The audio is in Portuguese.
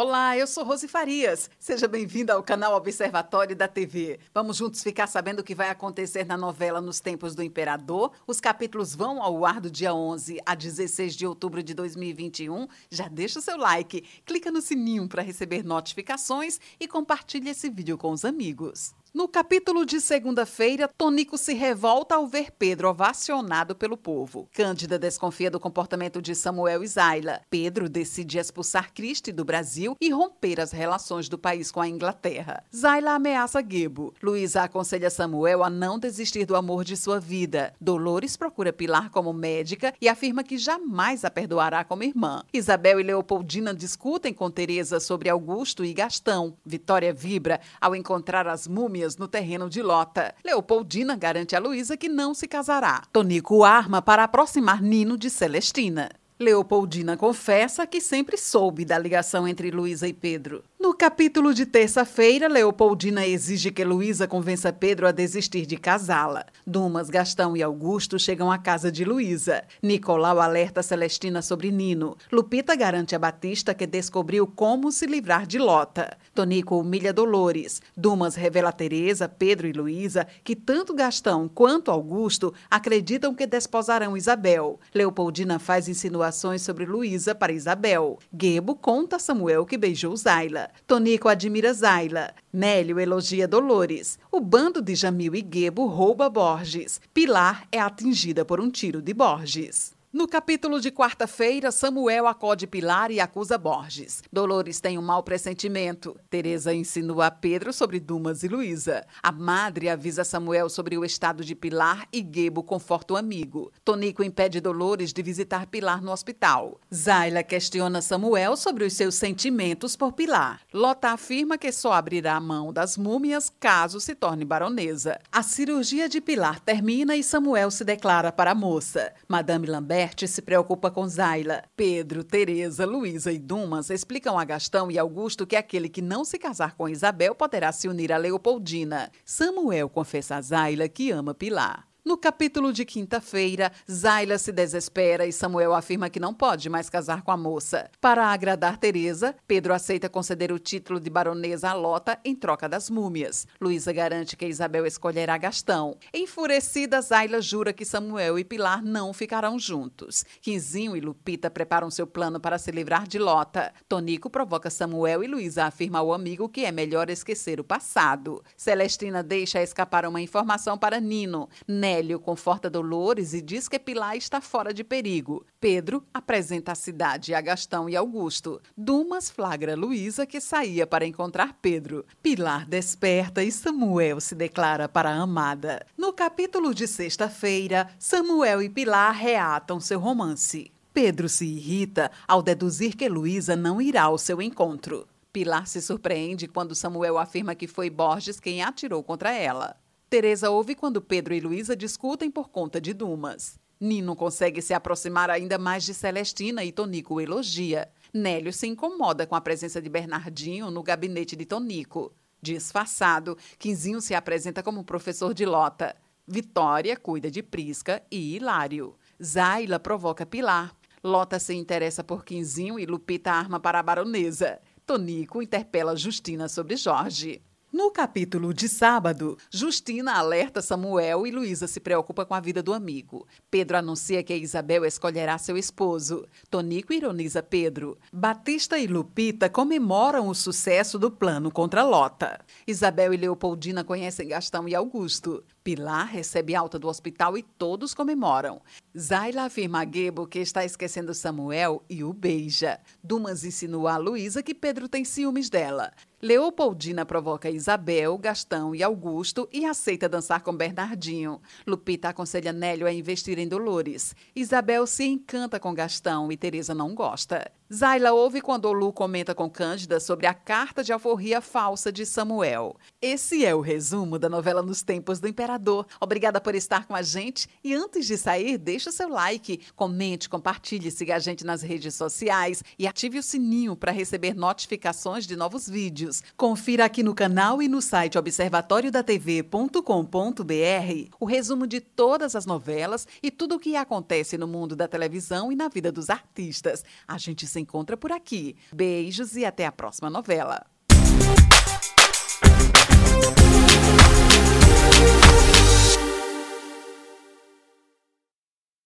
Olá, eu sou Rose Farias. Seja bem-vinda ao canal Observatório da TV. Vamos juntos ficar sabendo o que vai acontecer na novela Nos Tempos do Imperador. Os capítulos vão ao ar do dia 11 a 16 de outubro de 2021. Já deixa o seu like, clica no sininho para receber notificações e compartilhe esse vídeo com os amigos. No capítulo de segunda-feira, Tonico se revolta ao ver Pedro ovacionado pelo povo. Cândida desconfia do comportamento de Samuel e Zayla. Pedro decide expulsar Christie do Brasil e romper as relações do país com a Inglaterra. Zayla ameaça Gebo. Luísa aconselha Samuel a não desistir do amor de sua vida. Dolores procura Pilar como médica e afirma que jamais a perdoará como irmã. Isabel e Leopoldina discutem com Teresa sobre Augusto e Gastão. Vitória vibra ao encontrar as múmias no terreno de Lota. Leopoldina garante a Luísa que não se casará. Tonico arma para aproximar Nino de Celestina. Leopoldina confessa que sempre soube da ligação entre Luísa e Pedro. No capítulo de terça-feira, Leopoldina exige que Luísa convença Pedro a desistir de casá-la. Dumas, Gastão e Augusto chegam à casa de Luísa. Nicolau alerta Celestina sobre Nino. Lupita garante a Batista que descobriu como se livrar de Lota. Tonico humilha Dolores. Dumas revela a Teresa, Pedro e Luísa que tanto Gastão quanto Augusto acreditam que desposarão Isabel. Leopoldina faz insinuações sobre Luísa para Isabel. Gebo conta a Samuel que beijou Zaila. Tonico admira Zaila. Nélio elogia Dolores. O bando de Jamil e Gebo rouba Borges. Pilar é atingida por um tiro de Borges. No capítulo de quarta-feira, Samuel acode Pilar e acusa Borges. Dolores tem um mau pressentimento. Teresa insinua a Pedro sobre Dumas e Luísa. A madre avisa Samuel sobre o estado de Pilar e Gebo conforta o amigo. Tonico impede Dolores de visitar Pilar no hospital. Zaila questiona Samuel sobre os seus sentimentos por Pilar. Lota afirma que só abrirá a mão das múmias caso se torne baronesa. A cirurgia de Pilar termina e Samuel se declara para a moça. Madame Lambert Bert se preocupa com Zaila. Pedro, Teresa, Luísa e Dumas explicam a Gastão e Augusto que aquele que não se casar com Isabel poderá se unir a Leopoldina. Samuel confessa a Zaila que ama Pilar. No capítulo de quinta-feira, Zaila se desespera e Samuel afirma que não pode mais casar com a moça. Para agradar Teresa, Pedro aceita conceder o título de baronesa a Lota em troca das múmias. Luísa garante que Isabel escolherá Gastão. Enfurecida, Zaila jura que Samuel e Pilar não ficarão juntos. Quinzinho e Lupita preparam seu plano para se livrar de Lota. Tonico provoca Samuel e Luísa afirma ao amigo que é melhor esquecer o passado. Celestina deixa escapar uma informação para Nino. Né Nélio conforta Dolores e diz que Pilar está fora de perigo. Pedro apresenta a cidade a Gastão e Augusto. Dumas flagra Luísa que saía para encontrar Pedro. Pilar desperta e Samuel se declara para a amada. No capítulo de sexta-feira, Samuel e Pilar reatam seu romance. Pedro se irrita ao deduzir que Luísa não irá ao seu encontro. Pilar se surpreende quando Samuel afirma que foi Borges quem atirou contra ela. Teresa ouve quando Pedro e Luísa discutem por conta de Dumas. Nino consegue se aproximar ainda mais de Celestina e Tonico o elogia. Nélio se incomoda com a presença de Bernardinho no gabinete de Tonico. Disfarçado, Quinzinho se apresenta como professor de Lota. Vitória cuida de Prisca e Hilário. Zaila provoca Pilar. Lota se interessa por Quinzinho e Lupita arma para a baronesa. Tonico interpela Justina sobre Jorge. No capítulo de sábado, Justina alerta Samuel e Luísa se preocupa com a vida do amigo. Pedro anuncia que Isabel escolherá seu esposo. Tonico ironiza Pedro. Batista e Lupita comemoram o sucesso do plano contra Lota. Isabel e Leopoldina conhecem Gastão e Augusto. Pilar recebe alta do hospital e todos comemoram. Zayla afirma a Gebo que está esquecendo Samuel e o beija. Dumas insinua a Luísa que Pedro tem ciúmes dela. Leopoldina provoca Isabel, Gastão e Augusto e aceita dançar com Bernardinho. Lupita aconselha Nélio a investir em Dolores. Isabel se encanta com Gastão e Teresa não gosta. Zayla ouve quando Lu comenta com Cândida sobre a carta de alforria falsa de Samuel. Esse é o resumo da novela Nos Tempos do Imperador. Obrigada por estar com a gente e antes de sair, deixe o seu like, comente, compartilhe, siga a gente nas redes sociais e ative o sininho para receber notificações de novos vídeos. Confira aqui no canal e no site observatoriodatv.com.br o resumo de todas as novelas e tudo o que acontece no mundo da televisão e na vida dos artistas. A gente se se encontra por aqui. Beijos e até a próxima novela.